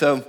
So,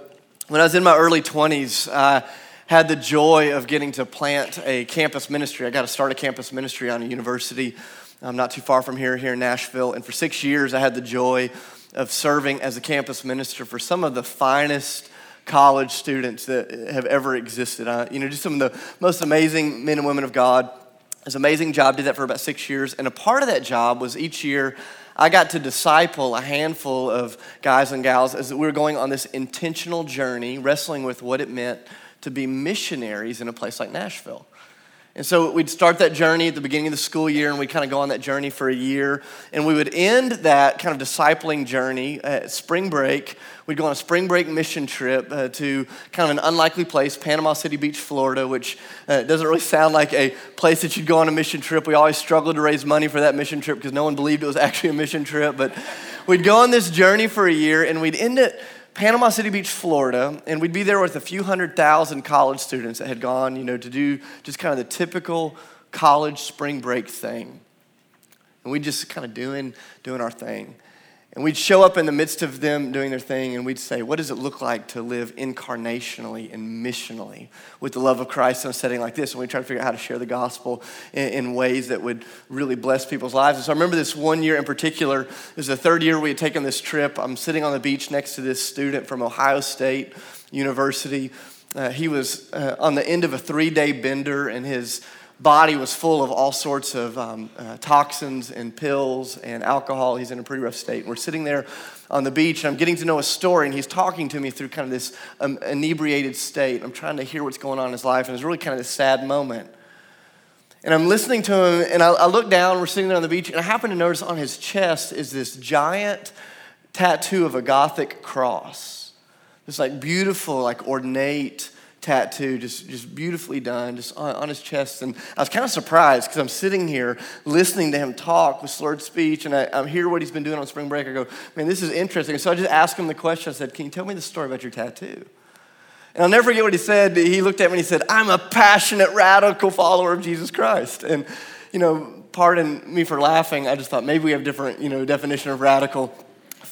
when I was in my early 20s, I had the joy of getting to plant a campus ministry. I got to start a campus ministry on a university um, not too far from here, here in Nashville. And for six years, I had the joy of serving as a campus minister for some of the finest college students that have ever existed. Uh, you know, just some of the most amazing men and women of God. It was an amazing job. Did that for about six years. And a part of that job was each year I got to disciple a handful of guys and gals as we were going on this intentional journey, wrestling with what it meant to be missionaries in a place like Nashville. And so we'd start that journey at the beginning of the school year, and we'd kind of go on that journey for a year. And we would end that kind of discipling journey at spring break. We'd go on a spring break mission trip uh, to kind of an unlikely place, Panama City Beach, Florida, which uh, doesn't really sound like a place that you'd go on a mission trip. We always struggled to raise money for that mission trip because no one believed it was actually a mission trip. But we'd go on this journey for a year, and we'd end it Panama City Beach, Florida, and we'd be there with a few hundred thousand college students that had gone, you know, to do just kind of the typical college spring break thing. And we'd just kind of doing, doing our thing. And we'd show up in the midst of them doing their thing and we'd say, What does it look like to live incarnationally and missionally with the love of Christ in a setting like this? And we try to figure out how to share the gospel in, in, ways that would really bless people's lives. And so I remember this one year in particular. It was the third year we had taken this trip. I'm sitting on the beach next to this student from Ohio State University. Uh, he was uh, on the end of a three day bender, and his body was full of all sorts of um, uh, toxins and pills and alcohol. He's in a pretty rough state. We're sitting there on the beach, and I'm getting to know his story, and he's talking to me through kind of this um, inebriated state. I'm trying to hear what's going on in his life, and it's really kind of this sad moment. And I'm listening to him, and I, I look down, we're sitting there on the beach, and I happen to notice on his chest is this giant tattoo of a Gothic cross. This like beautiful, like ornate, tattoo, just, just beautifully done, just on, on his chest. And I was kind of surprised because I'm sitting here listening to him talk with slurred speech, and I, I hear what he's been doing on spring break. I go, man, this is interesting. So I just asked him the question. I said, can you tell me the story about your tattoo? And I'll never forget what he said. He looked at me and he said, I'm a passionate, radical follower of Jesus Christ. And, you know, pardon me for laughing. I just thought maybe we have different, you know, definition of radical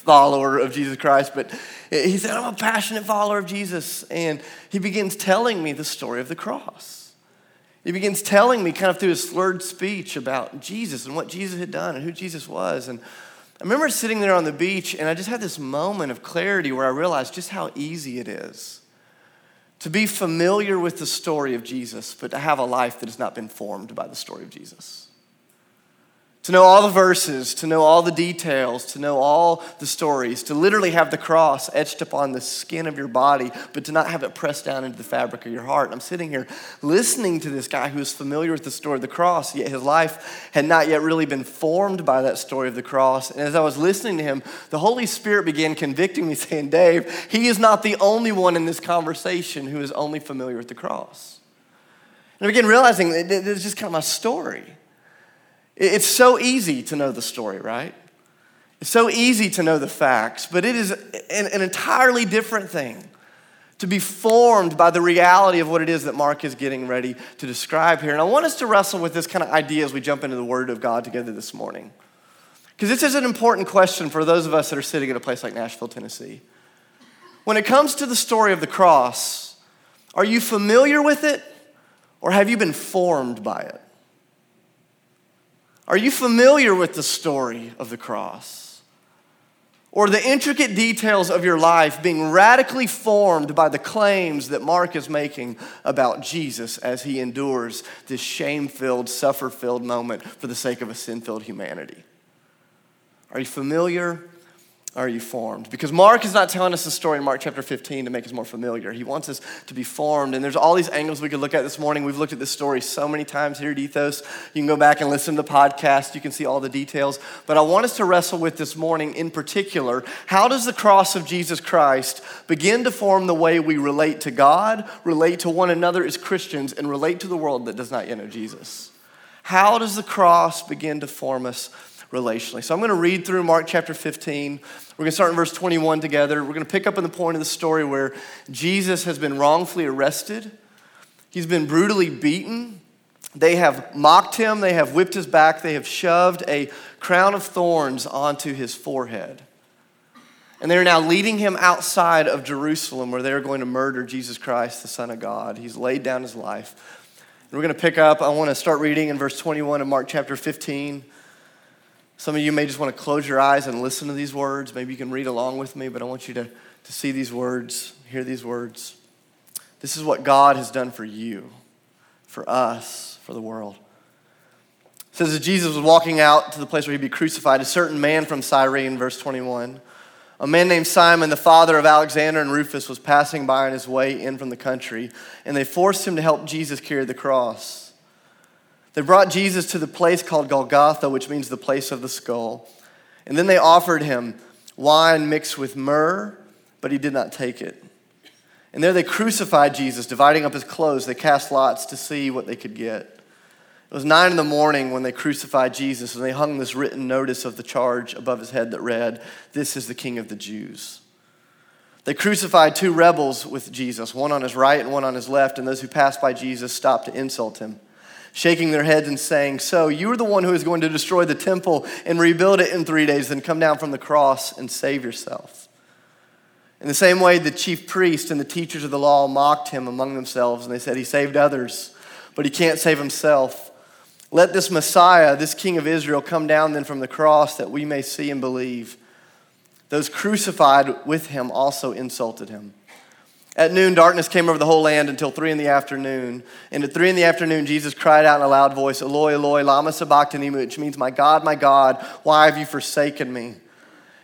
follower of Jesus Christ, but he said, I'm a passionate follower of Jesus. And he begins telling me the story of the cross. He begins telling me, kind of through his slurred speech, about Jesus and what Jesus had done and who Jesus was. And I remember sitting there on the beach, and I just had this moment of clarity where I realized just how easy it is to be familiar with the story of Jesus, but to have a life that has not been formed by the story of Jesus to know all the verses, to know all the details, to know all the stories, to literally have the cross etched upon the skin of your body, but to not have it pressed down into the fabric of your heart. I'm sitting here listening to this guy who is familiar with the story of the cross, yet his life had not yet really been formed by that story of the cross. And as I was listening to him, the Holy Spirit began convicting me, saying, Dave, he is not the only one in this conversation who is only familiar with the cross. And I began realizing that this is just kind of my story. It's so easy to know the story, right? It's so easy to know the facts, but it is an, an, entirely different thing to be formed by the reality of what it is that Mark is getting ready to describe here. And I want us to wrestle with this kind of idea as we jump into the Word of God together this morning. Because this is an important question for those of us that are sitting in a place like Nashville, Tennessee. When it comes to the story of the cross, are you familiar with it or have you been formed by it? Are you familiar with the story of the cross? Or the intricate details of your life being radically formed by the claims that Mark is making about Jesus as he endures this shame filled, suffer filled moment for the sake of a sin filled humanity? Are you familiar are you formed? Because Mark is not telling us the story in Mark chapter 15 to make us more familiar. He wants us to be formed. And there's all these angles we could look at this morning. We've looked at this story so many times here at Ethos. You can go back and listen to the podcast, you can see all the details. But I want us to wrestle with this morning in particular how does the cross of Jesus Christ begin to form the way we relate to God, relate to one another as Christians, and relate to the world that does not yet know Jesus? How does the cross begin to form us relationally. So I'm going to read through Mark chapter 15. We're going to start in verse 21 together. We're going to pick up in the point of the story where Jesus has been wrongfully arrested, he's been brutally beaten. They have mocked him, they have whipped his back, they have shoved a crown of thorns onto his forehead. And they're now leading him outside of Jerusalem where they're going to murder Jesus Christ, the Son of God. He's laid down his life. And we're going to pick up, I want to start reading in verse 21 of Mark chapter 15. Some of you may just want to close your eyes and listen to these words. Maybe you can read along with me, but I want you to, to see these words, hear these words. This is what God has done for you, for us, for the world. It says that Jesus was walking out to the place where he'd be crucified, a certain man from Cyrene, verse 21, a man named Simon, the father of Alexander and Rufus, was passing by on his way in from the country, and they forced him to help Jesus carry the cross. They brought Jesus to the place called Golgotha, which means the place of the skull. And then they offered him wine mixed with myrrh, but he did not take it. And there they crucified Jesus, dividing up his clothes. They cast lots to see what they could get. It was nine in the morning when they crucified Jesus, and they hung this written notice of the charge above his head that read, This is the King of the Jews. They crucified two rebels with Jesus, one on his right and one on his left, and those who passed by Jesus stopped to insult him, shaking their heads and saying, So you are the one who is going to destroy the temple and rebuild it in three days, then come down from the cross and save yourself. In the same way, the chief priest and the teachers of the law mocked him among themselves, and they said, He saved others, but he can't save himself. Let this Messiah, this King of Israel, come down then from the cross that we may see and believe. Those crucified with him also insulted him. At noon, darkness came over the whole land until three in the afternoon. And at three in the afternoon, Jesus cried out in a loud voice, Eloi, Eloi, lama sabachthani, which means, My God, my God, why have you forsaken me?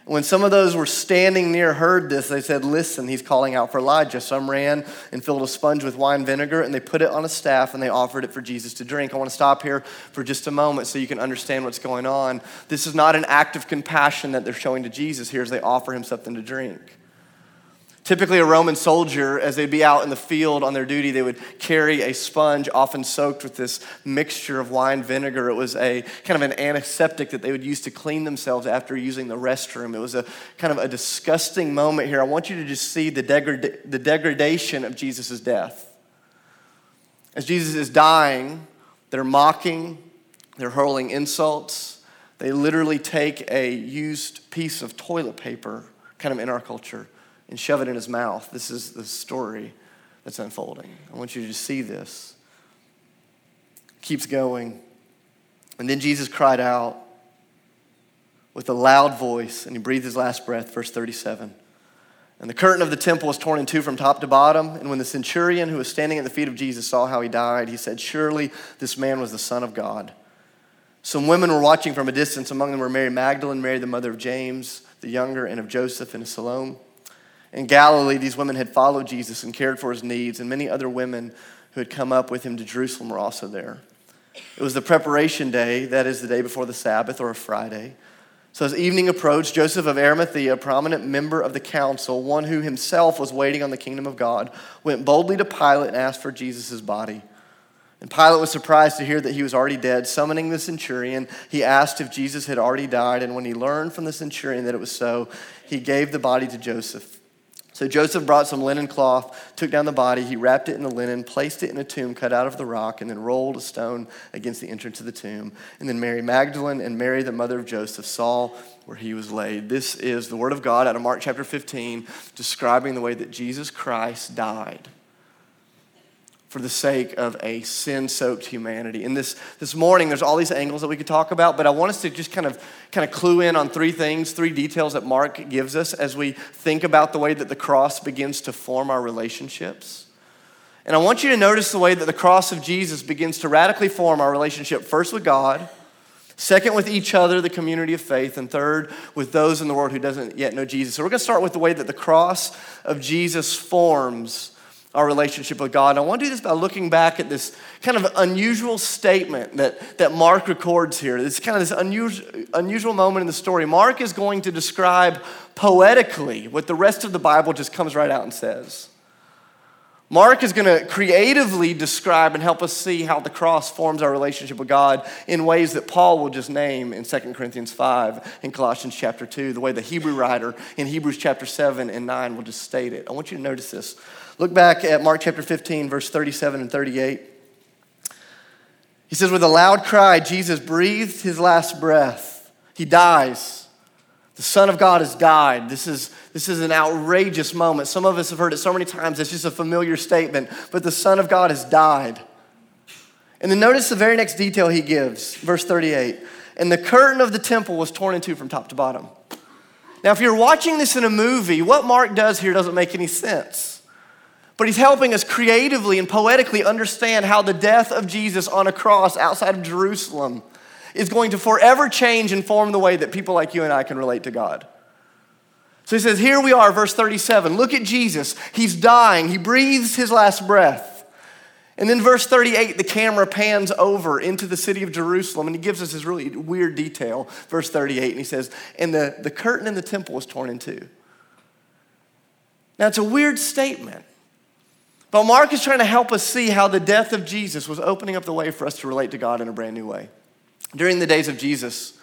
When some of those were standing near heard this, they said, Listen, he's calling out for Elijah. Some ran and filled a sponge with wine vinegar, and they put it on a staff and they offered it for Jesus to drink. I want to stop here for just a moment so you can understand what's going on. This is not an act of compassion that they're showing to Jesus here as they offer him something to drink. Typically, a Roman soldier, as they'd be out in the field on their duty, they would carry a sponge, often soaked with this mixture of wine vinegar. It was a kind of an antiseptic that they would use to clean themselves after using the restroom. It was a kind of a disgusting moment here. I want you to just see the, the degradation of Jesus' death. As Jesus is dying, they're mocking, they're hurling insults. They literally take a used piece of toilet paper, kind of in our culture and shove it in his mouth. This is the story that's unfolding. I want you to see this. Keeps going. And then Jesus cried out with a loud voice, and he breathed his last breath, verse 37. And the curtain of the temple was torn in two from top to bottom. And when the centurion who was standing at the feet of Jesus saw how he died, he said, Surely this man was the Son of God. Some women were watching from a distance. Among them were Mary Magdalene, Mary, the mother of James the younger, and of Joseph and Salome. In Galilee, these women had followed Jesus and cared for his needs, and many other women who had come up with him to Jerusalem were also there. It was the preparation day, that is the day before the Sabbath or a Friday. So as evening approached, Joseph of Arimathea, a prominent member of the council, one who himself was waiting on the kingdom of God, went boldly to Pilate and asked for Jesus' body. And Pilate was surprised to hear that he was already dead. Summoning the centurion, he asked if Jesus had already died, and when he learned from the centurion that it was so, he gave the body to Joseph. So Joseph brought some linen cloth, took down the body, he wrapped it in the linen, placed it in a tomb cut out of the rock, and then rolled a stone against the entrance of the tomb. And then Mary Magdalene and Mary, the mother of Joseph, saw where he was laid. This is the word of God out of Mark chapter 15, describing the way that Jesus Christ died for the sake of a sin soaked humanity. And this, this morning, there's all these angles that we could talk about, but I want us to just kind of, kind of clue in on three things, three details that Mark gives us as we think about the way that the cross begins to form our relationships. And I want you to notice the way that the cross of Jesus begins to radically form our relationship first with God, second with each other, the community of faith, and third with those in the world who doesn't yet know Jesus. So we're going to start with the way that the cross of Jesus forms our relationship with God. And I want to do this by looking back at this kind of unusual statement that, that Mark records here. It's kind of this unusual, unusual moment in the story. Mark is going to describe poetically what the rest of the Bible just comes right out and says. Mark is going to creatively describe and help us see how the cross forms our relationship with God in ways that Paul will just name in 2 Corinthians 5 and Colossians chapter 2, the way the Hebrew writer in Hebrews chapter 7 and 9 will just state it. I want you to notice this. Look back at Mark chapter 15, verse 37 and 38. He says, With a loud cry, Jesus breathed his last breath. He dies. The Son of God has died. This is, this is an outrageous moment. Some of us have heard it so many times, it's just a familiar statement, but the Son of God has died. And then notice the very next detail he gives, verse 38. And the curtain of the temple was torn in two from top to bottom. Now, if you're watching this in a movie, what Mark does here doesn't make any sense. But he's helping us creatively and poetically understand how the death of Jesus on a cross outside of Jerusalem is going to forever change and form the way that people like you and I can relate to God. So he says, Here we are, verse 37. Look at Jesus. He's dying, he breathes his last breath. And then, verse 38, the camera pans over into the city of Jerusalem, and he gives us this really weird detail. Verse 38, and he says, And the, the curtain in the temple was torn in two. Now, it's a weird statement. But Mark is trying to help us see how the death of Jesus was opening up the way for us to relate to God in a brand new way. During the days of Jesus,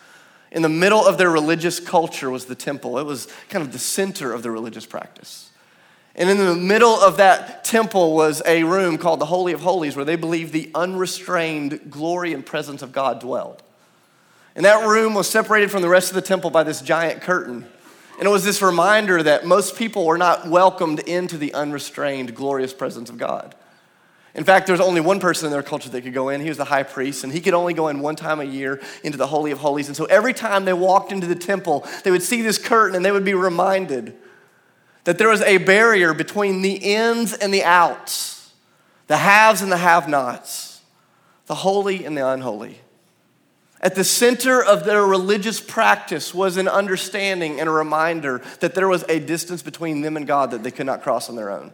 in the middle of their religious culture was the temple. It was kind of the center of the religious practice. And in the middle of that temple was a room called the Holy of Holies where they believed the unrestrained glory and presence of God dwelled. And that room was separated from the rest of the temple by this giant curtain. And it was this reminder that most people were not welcomed into the unrestrained, glorious presence of God. In fact, there was only one person in their culture that could go in. He was the high priest, and he could only go in one time a year into the Holy of Holies. And so every time they walked into the temple, they would see this curtain and they would be reminded that there was a barrier between the ins and the outs, the haves and the have nots, the holy and the unholy. At the center of their religious practice was an understanding and a reminder that there was a distance between them and God that they could not cross on their own.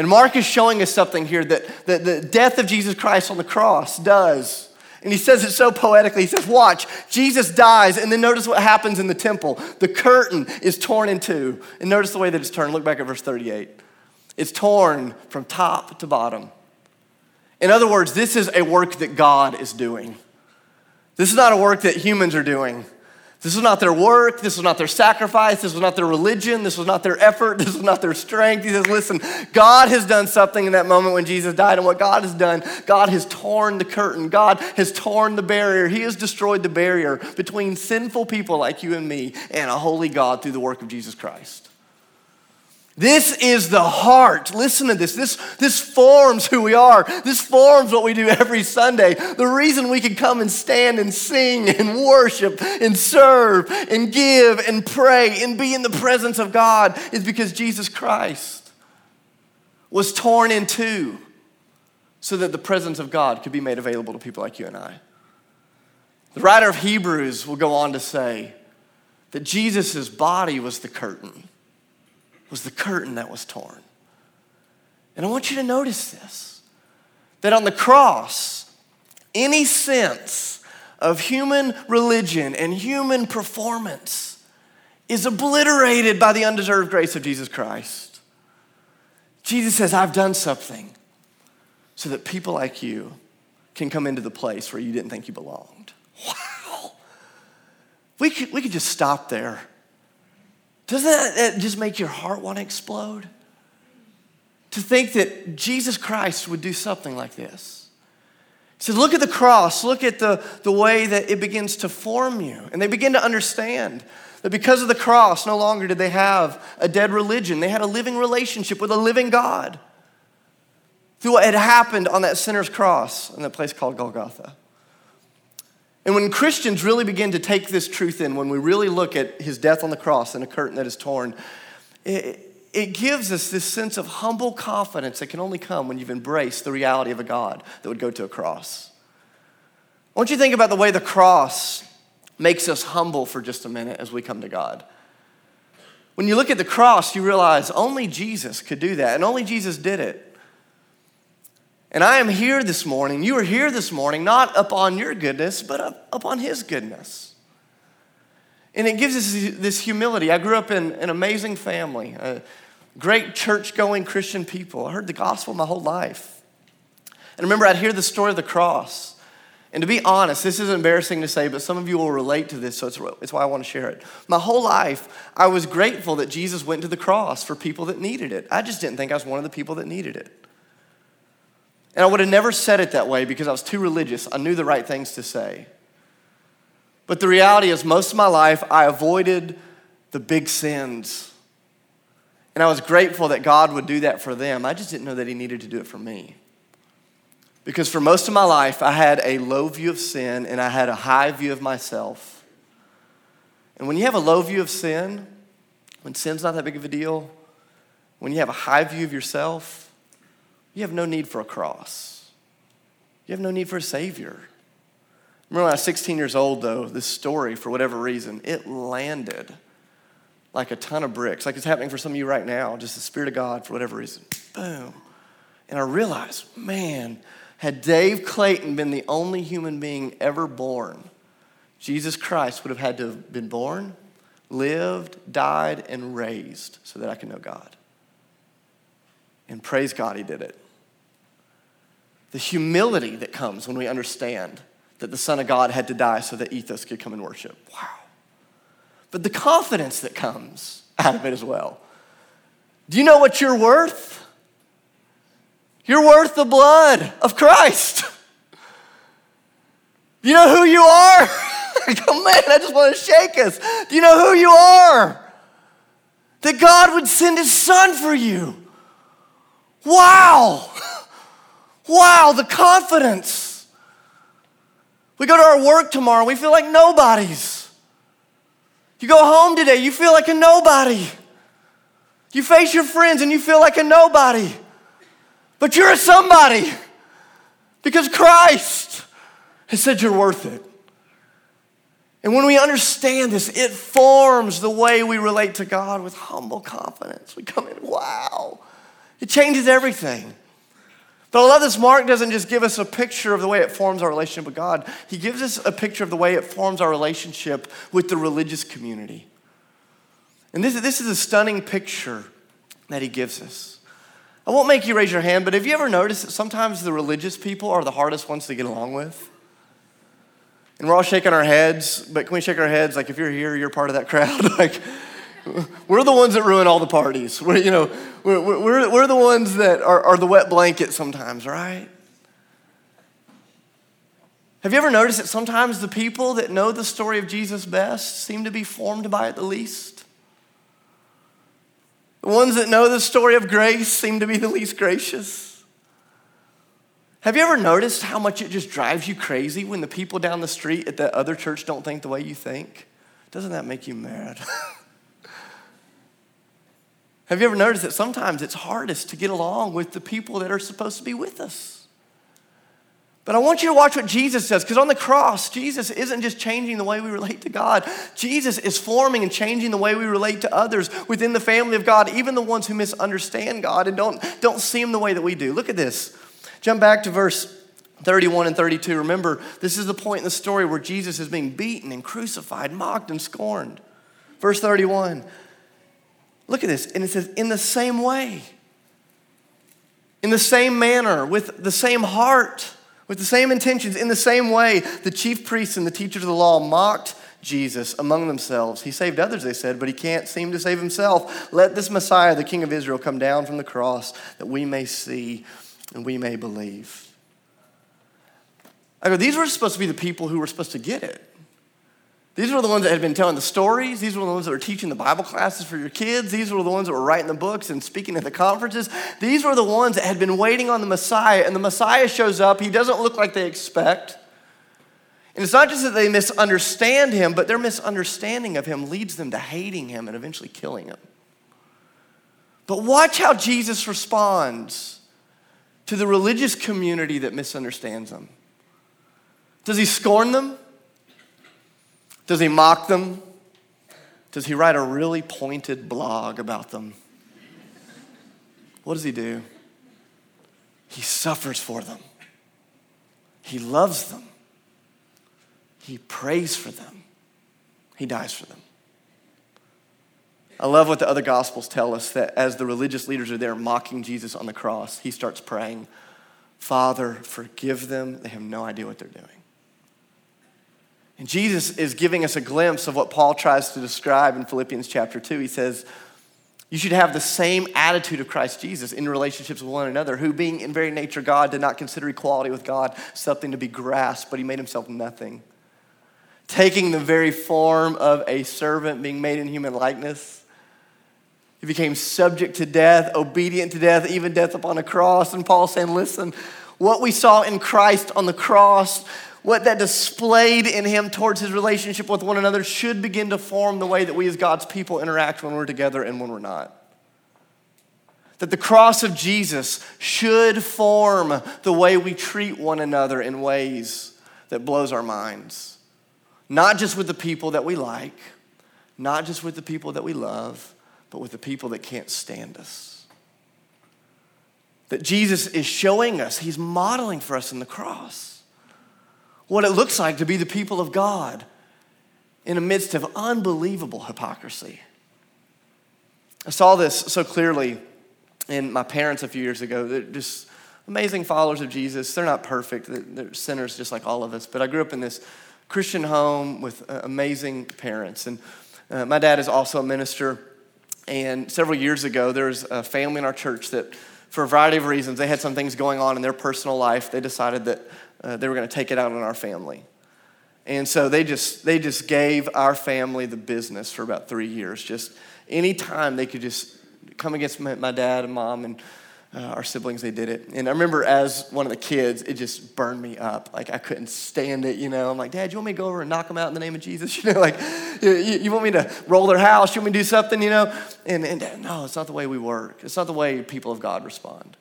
And Mark is showing us something here that, that the death of Jesus Christ on the cross does. And he says it so poetically. He says, Watch, Jesus dies, and then notice what happens in the temple. The curtain is torn in two. And notice the way that it's turned. Look back at verse 38. It's torn from top to bottom. In other words, this is a work that God is doing. This is not a work that humans are doing. This was not their work. This was not their sacrifice. This was not their religion. This was not their effort. This was not their strength. He says, listen, God has done something in that moment when Jesus died. And what God has done, God has torn the curtain. God has torn the barrier. He has destroyed the barrier between sinful people like you and me and a holy God through the work of Jesus Christ. This is the heart. Listen to this. This, this forms who we are. This forms what we do every Sunday. The reason we can come and stand and sing and worship and serve and give and pray and be in the presence of God is because Jesus Christ was torn in two so that the presence of God could be made available to people like you and I. The writer of Hebrews will go on to say that Jesus' body was the curtain was the curtain that was torn. And I want you to notice this that on the cross, any sense of human religion and human performance is obliterated by the undeserved grace of Jesus Christ. Jesus says, I've done something so that people like you can come into the place where you didn't think you belonged. Wow. We could, we could just stop there doesn't that just make your heart want to explode? To think that Jesus Christ would do something like this. He says, Look at the cross, look at the, the way that it begins to form you. And they begin to understand that because of the cross, no longer did they have a dead religion, they had a living relationship with a living God through what had happened on that sinner's cross in that place called Golgotha. And when Christians really begin to take this truth in, when we really look at his death on the cross and a curtain that is torn, it, it gives us this sense of humble confidence that can only come when you've embraced the reality of a God that would go to a cross. I want you to think about the way the cross makes us humble for just a minute as we come to God. When you look at the cross, you realize only Jesus could do that, and only Jesus did it. And I am here this morning, you are here this morning, not upon your goodness, but up, upon His goodness. And it gives us this humility. I grew up in an amazing family, great church going Christian people. I heard the gospel my whole life. And remember, I'd hear the story of the cross. And to be honest, this is embarrassing to say, but some of you will relate to this, so it's, it's why I want to share it. My whole life, I was grateful that Jesus went to the cross for people that needed it. I just didn't think I was one of the people that needed it. And I would have never said it that way because I was too religious. I knew the right things to say. But the reality is, most of my life, I avoided the big sins. And I was grateful that God would do that for them. I just didn't know that He needed to do it for me. Because for most of my life, I had a low view of sin and I had a high view of myself. And when you have a low view of sin, when sin's not that big of a deal, when you have a high view of yourself, you have no need for a cross. You have no need for a Savior. Remember when I was 16 years old, though, this story, for whatever reason, it landed like a ton of bricks, like it's happening for some of you right now, just the Spirit of God, for whatever reason. Boom. And I realized, man, had Dave Clayton been the only human being ever born, Jesus Christ would have had to have been born, lived, died, and raised so that I could know God. And praise God, he did it. The humility that comes when we understand that the Son of God had to die so that ethos could come and worship. Wow. But the confidence that comes out of it as well. Do you know what you're worth? You're worth the blood of Christ. Do you know who you are? Come man, I just want to shake us. Do you know who you are? That God would send his son for you. Wow. Wow, the confidence. We go to our work tomorrow, we feel like nobodies. You go home today, you feel like a nobody. You face your friends and you feel like a nobody. But you're a somebody because Christ has said you're worth it. And when we understand this, it forms the way we relate to God with humble confidence. We come in, wow. It changes everything. But I love this. Mark doesn't just give us a picture of the way it forms our relationship with God, he gives us a picture of the way it forms our relationship with the religious community. And this, this is a stunning picture that he gives us. I won't make you raise your hand, but have you ever noticed that sometimes the religious people are the hardest ones to get along with? And we're all shaking our heads, but can we shake our heads like if you're here, you're part of that crowd? like, we're the ones that ruin all the parties. We're, you know, we're, we're, we're the ones that are, are the wet blanket sometimes, right? Have you ever noticed that sometimes the people that know the story of Jesus best seem to be formed by it the least? The ones that know the story of grace seem to be the least gracious. Have you ever noticed how much it just drives you crazy when the people down the street at the other church don't think the way you think? Doesn't that make you mad? Have you ever noticed that sometimes it's hardest to get along with the people that are supposed to be with us? But I want you to watch what Jesus does, because on the cross, Jesus isn't just changing the way we relate to God. Jesus is forming and changing the way we relate to others within the family of God, even the ones who misunderstand God and don't, don't see Him the way that we do. Look at this. Jump back to verse 31 and 32. Remember, this is the point in the story where Jesus is being beaten and crucified, mocked and scorned. Verse 31. Look at this. And it says, in the same way, in the same manner, with the same heart, with the same intentions, in the same way, the chief priests and the teachers of the law mocked Jesus among themselves. He saved others, they said, but he can't seem to save himself. Let this Messiah, the King of Israel, come down from the cross that we may see and we may believe. I go, these were supposed to be the people who were supposed to get it. These were the ones that had been telling the stories. These were the ones that were teaching the Bible classes for your kids. These were the ones that were writing the books and speaking at the conferences. These were the ones that had been waiting on the Messiah. And the Messiah shows up. He doesn't look like they expect. And it's not just that they misunderstand him, but their misunderstanding of him leads them to hating him and eventually killing him. But watch how Jesus responds to the religious community that misunderstands him. Does he scorn them? Does he mock them? Does he write a really pointed blog about them? What does he do? He suffers for them. He loves them. He prays for them. He dies for them. I love what the other gospels tell us that as the religious leaders are there mocking Jesus on the cross, he starts praying, Father, forgive them. They have no idea what they're doing. And Jesus is giving us a glimpse of what Paul tries to describe in Philippians chapter 2. He says, You should have the same attitude of Christ Jesus in relationships with one another, who, being in very nature God, did not consider equality with God something to be grasped, but he made himself nothing taking the very form of a servant, being made in human likeness. He became subject to death, obedient to death, even death upon a cross. And Paul's saying, listen, what we saw in Christ on the cross, what that displayed in him towards his relationship with one another, should begin to form the way that we as God's people interact when we're together and when we're not. That the cross of Jesus should form the way we treat one another in ways that blows our minds. Not just with the people that we like, not just with the people that we love, but with the people that can't stand us. That Jesus is showing us, He's modeling for us in the cross what it looks like to be the people of God in the midst of unbelievable hypocrisy. I saw this so clearly in my parents a few years ago. They're just amazing followers of Jesus. They're not perfect, they're sinners just like all of us. But I grew up in this Christian home with uh, amazing parents. And uh, my dad is also a minister. And several years ago, there was a family in our church that, for a variety of reasons, they had some things going on in their personal life. They decided that uh, they were going to take it out on our family. And so they just, they just gave our family the business for about three years. Just anytime they could just come against my, my dad and mom and uh, our siblings, they did it. And I remember as one of the kids, it just burned me up. Like I couldn't stand it, you know. I'm like, Dad, you want me to go over and knock them out in the name of Jesus? You know, like, you, you want me to roll their house? You want me to do something, you know? And, and no, it's not the way we work. It's not the way people of God respond.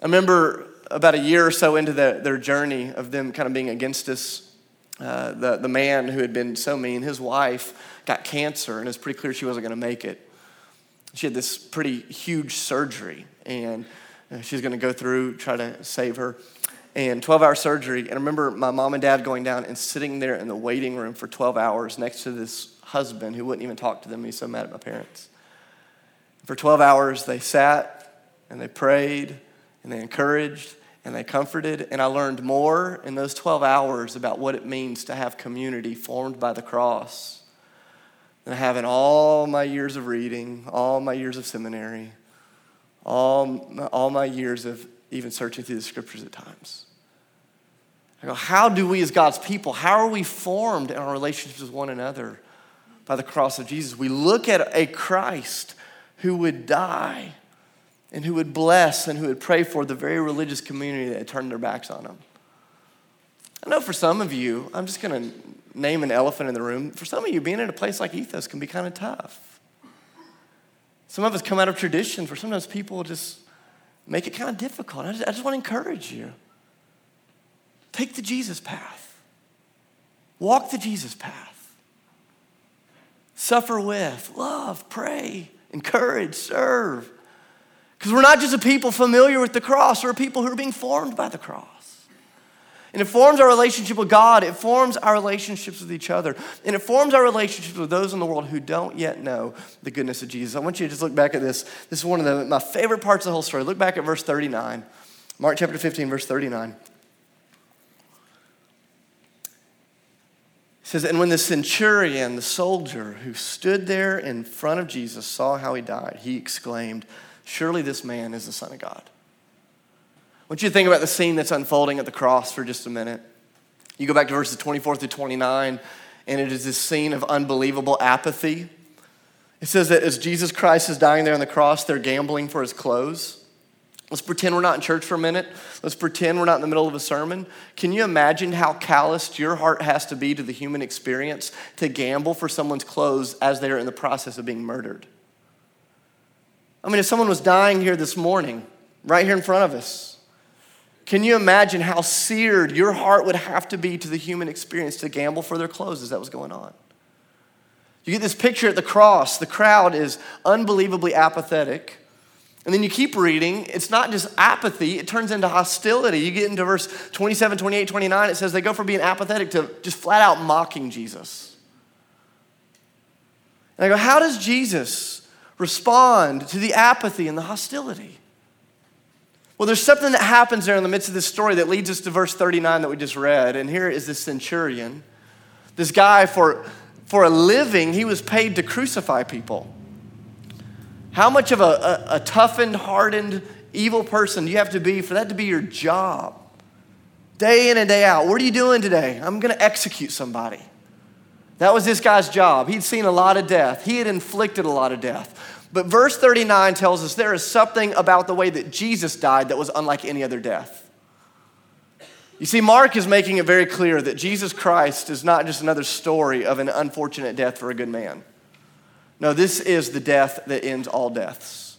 I remember about a year or so into the, their journey of them kind of being against us, uh, the, the man who had been so mean, his wife got cancer, and it's pretty clear she wasn't going to make it. She had this pretty huge surgery, and uh, she's going to go through, try to save her. And 12 hour surgery. And I remember my mom and dad going down and sitting there in the waiting room for 12 hours next to this husband who wouldn't even talk to them. He's so mad at my parents. For 12 hours, they sat and they prayed and they encouraged and they comforted. And I learned more in those 12 hours about what it means to have community formed by the cross than having all my years of reading, all my years of seminary, all, all my years of even searching through the scriptures at times. I go, how do we as God's people, how are we formed in our relationships with one another? By the cross of Jesus. We look at a Christ who would die and who would bless and who would pray for the very religious community that had turned their backs on him. I know for some of you, I'm just going to name an elephant in the room. For some of you, being in a place like Ethos can be kind of tough. Some of us come out of traditions where sometimes people just make it kind of difficult. I just, I just want to encourage you. Take the Jesus path. Walk the Jesus path. Suffer with, love, pray, encourage, serve. Because we're not just a people familiar with the cross, we're people who are being formed by the cross. And it forms our relationship with God. It forms our relationships with each other. And it forms our relationships with those in the world who don't yet know the goodness of Jesus. I want you to just look back at this. This is one of the, my favorite parts of the whole story. Look back at verse 39. Mark chapter 15, verse 39. It says, And when the centurion, the soldier who stood there in front of Jesus, saw how he died, he exclaimed, Surely this man is the Son of God want you to think about the scene that's unfolding at the cross for just a minute. You go back to verses 24 through 29, and it is this scene of unbelievable apathy. It says that as Jesus Christ is dying there on the cross, they're gambling for his clothes. Let's pretend we're not in church for a minute. Let's pretend we're not in the middle of a sermon. Can you imagine how calloused your heart has to be to the human experience to gamble for someone's clothes as they're in the process of being murdered? I mean, if someone was dying here this morning, right here in front of us, can you imagine how seared your heart would have to be to the human experience to gamble for their clothes as that was going on? You get this picture at the cross. The crowd is unbelievably apathetic. And then you keep reading, it's not just apathy, it turns into hostility. You get into verse 27, 28, 29, it says they go from being apathetic to just flat out mocking Jesus. And I go, how does Jesus respond to the apathy and the hostility? Well, there's something that happens there in the midst of this story that leads us to verse 39 that we just read. And here is this centurion. This guy, for, for a living, he was paid to crucify people. How much of a, a, a toughened, hardened, evil person do you have to be for that to be your job? day in and day out. What are you doing today? I'm going to execute somebody. That was this guy's job. He'd seen a lot of death, he had inflicted a lot of death. But verse 39 tells us there is something about the way that Jesus died that was unlike any other death. You see, Mark is making it very clear that Jesus Christ is not just another story of an unfortunate death for a good man. No, this is the death that ends all deaths.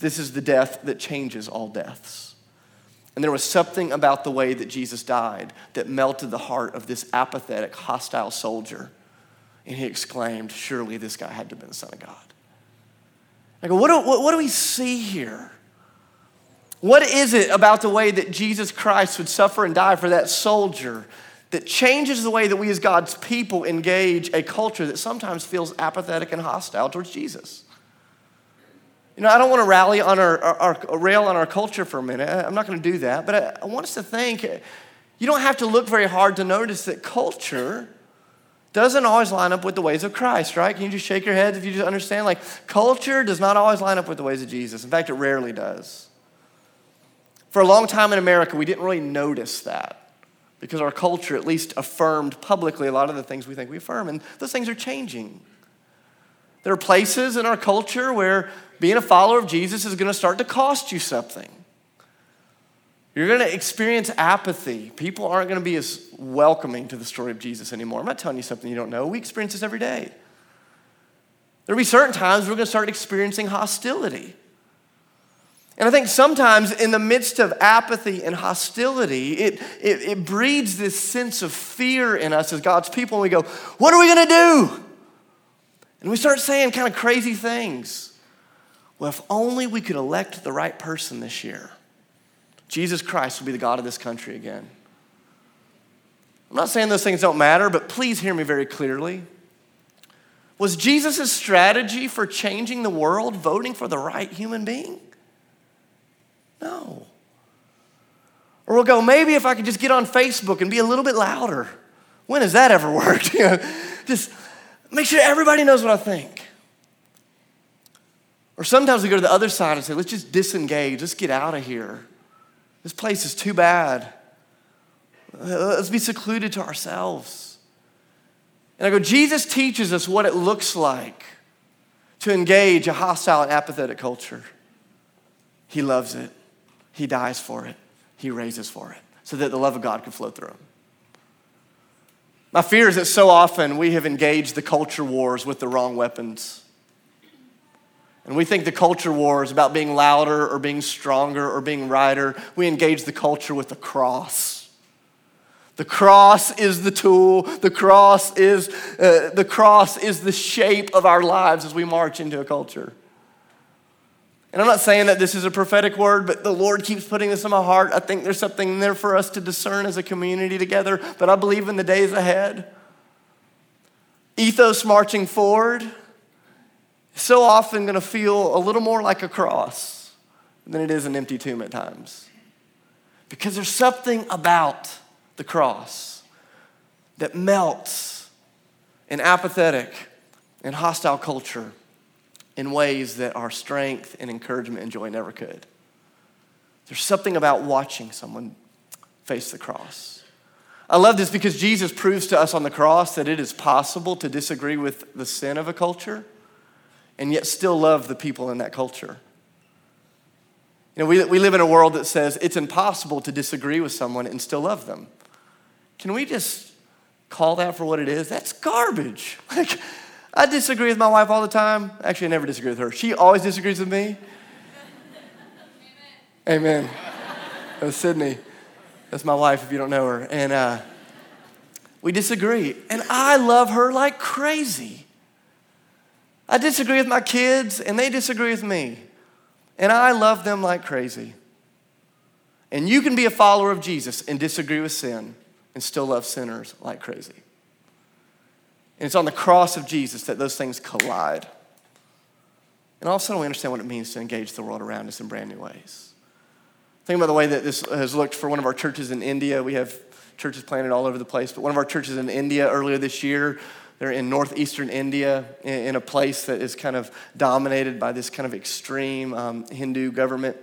This is the death that changes all deaths. And there was something about the way that Jesus died that melted the heart of this apathetic, hostile soldier. And he exclaimed, Surely this guy had to have been the Son of God. I go, what do, what, what do we see here? What is it about the way that Jesus Christ would suffer and die for that soldier that changes the way that we as God's people engage a culture that sometimes feels apathetic and hostile towards Jesus? You know, I don't want to rally on our, our, our rail on our culture for a minute. I'm not going to do that. But I, I want us to think you don't have to look very hard to notice that culture doesn't always line up with the ways of Christ, right? Can you just shake your head if you just understand? Like, culture does not always line up with the ways of Jesus. In fact, it rarely does. For a long time in America, we didn't really notice that because our culture at least affirmed publicly a lot of the things we think we affirm, and those things are changing. There are places in our culture where being a follower of Jesus is going to start to cost you something. You're going to experience apathy. People aren't going to be as welcoming to the story of Jesus anymore. I'm not telling you something you don't know. We experience this every day. There'll be certain times we're going to start experiencing hostility. And I think sometimes in the midst of apathy and hostility, it, it, it breeds this sense of fear in us as God's people. And we go, What are we going to do? And we start saying kind of crazy things. Well, if only we could elect the right person this year. Jesus Christ will be the God of this country again. I'm not saying those things don't matter, but please hear me very clearly. Was Jesus' strategy for changing the world voting for the right human being? No. Or we'll go, maybe if I could just get on Facebook and be a little bit louder. When has that ever worked? you know, just make sure everybody knows what I think. Or sometimes we go to the other side and say, let's just disengage, let's get out of here. This place is too bad. Let's be secluded to ourselves. And I go, Jesus teaches us what it looks like to engage a hostile and apathetic culture. He loves it, He dies for it, He raises for it, so that the love of God can flow through Him. My fear is that so often we have engaged the culture wars with the wrong weapons. And we think the culture war is about being louder or being stronger or being righter. We engage the culture with the cross. The cross is the tool. The cross is uh, the cross is the shape of our lives as we march into a culture. And I'm not saying that this is a prophetic word, but the Lord keeps putting this in my heart. I think there's something there for us to discern as a community together, but I believe in the days ahead. Ethos marching forward so often going to feel a little more like a cross than it is an empty tomb at times. Because there's something about the cross that melts an apathetic and hostile culture in ways that our strength and encouragement and joy never could. There's something about watching someone face the cross. I love this because Jesus proves to us on the cross that it is possible to disagree with the sin of a culture and yet still love the people in that culture. You know, we, we live in a world that says it's impossible to disagree with someone and still love them. Can we just call that for what it is? That's garbage. Like, I disagree with my wife all the time. Actually, I never disagree with her. She always disagrees with me. Amen. Amen. That's Sydney. That's my wife, if you don't know her. And uh, we disagree. And I love her like crazy. I disagree with my kids, and they disagree with me. And I love them like crazy. And you can be a follower of Jesus and disagree with sin and still love sinners like crazy. And it's on the cross of Jesus that those things collide. And all of a sudden, we understand what it means to engage the world around us in brand new ways. Think about the way that this has looked for one of our churches in India. We have churches planted all over the place, but one of our churches in India earlier this year they're in northeastern India, in a place that is kind of dominated by this kind of extreme um, Hindu government.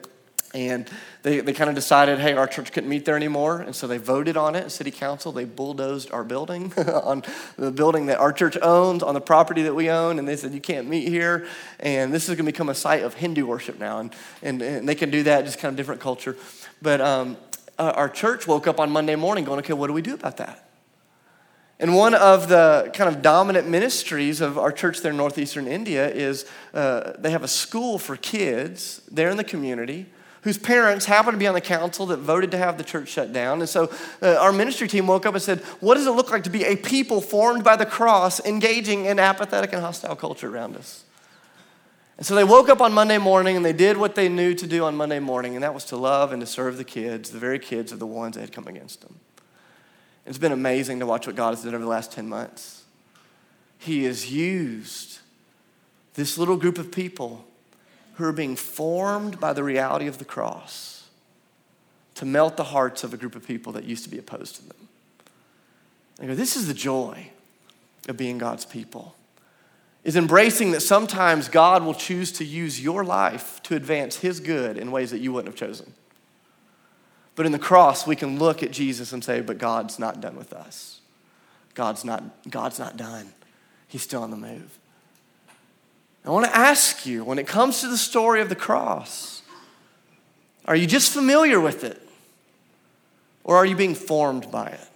And they, they kind of decided, hey, our church couldn't meet there anymore. And so they voted on it. City council, they bulldozed our building on the building that our church owns, on the property that we own. And they said, you can't meet here. And this is going to become a site of Hindu worship now. And, and, and they can do that, just kind of different culture. But um, our church woke up on Monday morning going, okay, what do we do about that? And one of the kind of dominant ministries of our church there in northeastern India is uh, they have a school for kids there in the community whose parents happen to be on the council that voted to have the church shut down. And so uh, our ministry team woke up and said, What does it look like to be a people formed by the cross engaging in apathetic and hostile culture around us? And so they woke up on Monday morning and they did what they knew to do on Monday morning, and that was to love and to serve the kids, the very kids of the ones that had come against them. It's been amazing to watch what God has done over the last 10 months. He has used this little group of people who are being formed by the reality of the cross to melt the hearts of a group of people that used to be opposed to them. Go, this is the joy of being God's people. Is embracing that sometimes God will choose to use your life to advance His good in ways that you wouldn't have chosen. But in the cross, we can look at Jesus and say, but God's not done with us. God's not, God's not done. He's still on the move. I want to ask you when it comes to the story of the cross, are you just familiar with it? Or are you being formed by it?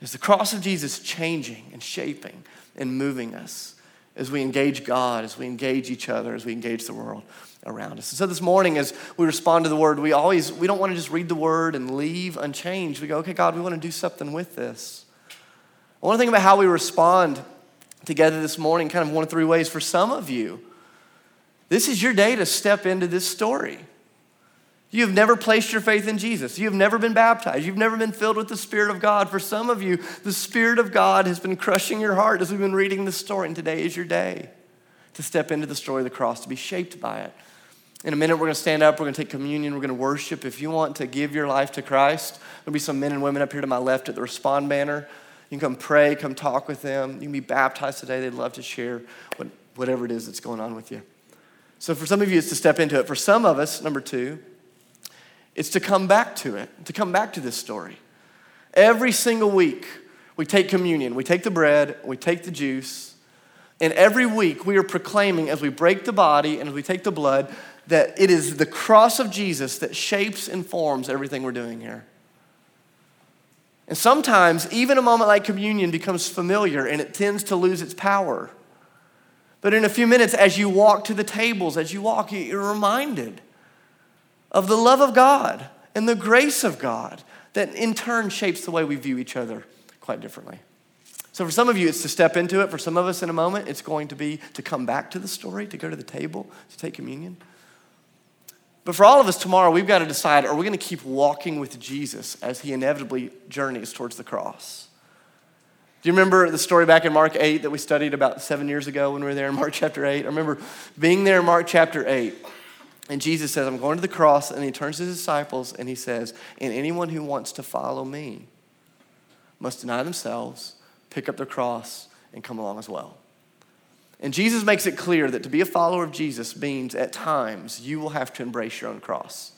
Is the cross of Jesus changing and shaping and moving us as we engage God, as we engage each other, as we engage the world? around us. And so this morning, as we respond to the word, we always we don't want to just read the word and leave unchanged. We go, okay, God, we want to do something with this. I want to think about how we respond together this morning, kind of one of three ways. For some of you, this is your day to step into this story. You have never placed your faith in Jesus. You have never been baptized. You've never been filled with the Spirit of God. For some of you, the Spirit of God has been crushing your heart as we've been reading this story, and today is your day to step into the story of the cross, to be shaped by it. In a minute, we're going to stand up, we're going to take communion, we're going to worship. If you want to give your life to Christ, there'll be some men and women up here to my left at the Respond banner. You can come pray, come talk with them. You can be baptized today. They'd love to share whatever it is that's going on with you. So, for some of you, it's to step into it. For some of us, number two, it's to come back to it, to come back to this story. Every single week, we take communion, we take the bread, we take the juice, and every week we are proclaiming as we break the body and as we take the blood that it is the cross of Jesus that shapes and forms everything we're doing here. And sometimes, even a moment like communion becomes familiar and it tends to lose its power. But in a few minutes, as you walk to the tables, as you walk, you're reminded of the love of God and the grace of God that in turn shapes the way we view each other quite differently. So, for some of you, it's to step into it. For some of us, in a moment, it's going to be to come back to the story, to go to the table, to take communion. But for all of us tomorrow, we've got to decide are we going to keep walking with Jesus as he inevitably journeys towards the cross? Do you remember the story back in Mark 8 that we studied about seven years ago when we were there in Mark chapter 8? I remember being there in Mark chapter 8, and Jesus says, I'm going to the cross, and he turns to his disciples and he says, And anyone who wants to follow me must deny themselves, pick up their cross, and come along as well. And Jesus makes it clear that to be a follower of Jesus means at times you will have to embrace your own cross.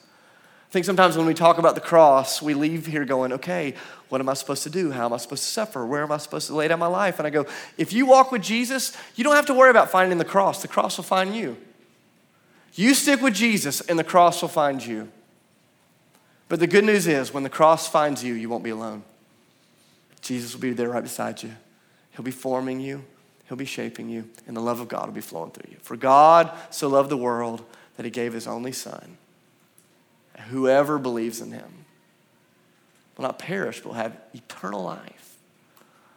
I think sometimes when we talk about the cross, we leave here going, okay, what am I supposed to do? How am I supposed to suffer? Where am I supposed to lay down my life? And I go, if you walk with Jesus, you don't have to worry about finding the cross. The cross will find you. You stick with Jesus, and the cross will find you. But the good news is, when the cross finds you, you won't be alone. Jesus will be there right beside you. He'll be forming you, He'll be shaping you, and the love of God will be flowing through you. For God so loved the world that he gave his only Son. Whoever believes in him will not perish, but will have eternal life.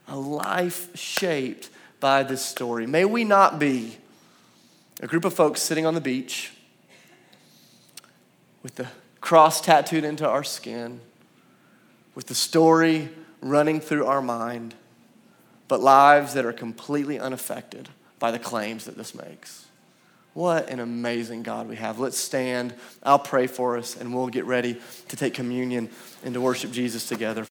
A life shaped by this story. May we not be a group of folks sitting on the beach with the cross tattooed into our skin, with the story running through our mind but lives that are completely unaffected by the claims that this makes. What an amazing God we have. Let's stand. I'll pray for us, and we'll get ready to take communion and to worship Jesus together.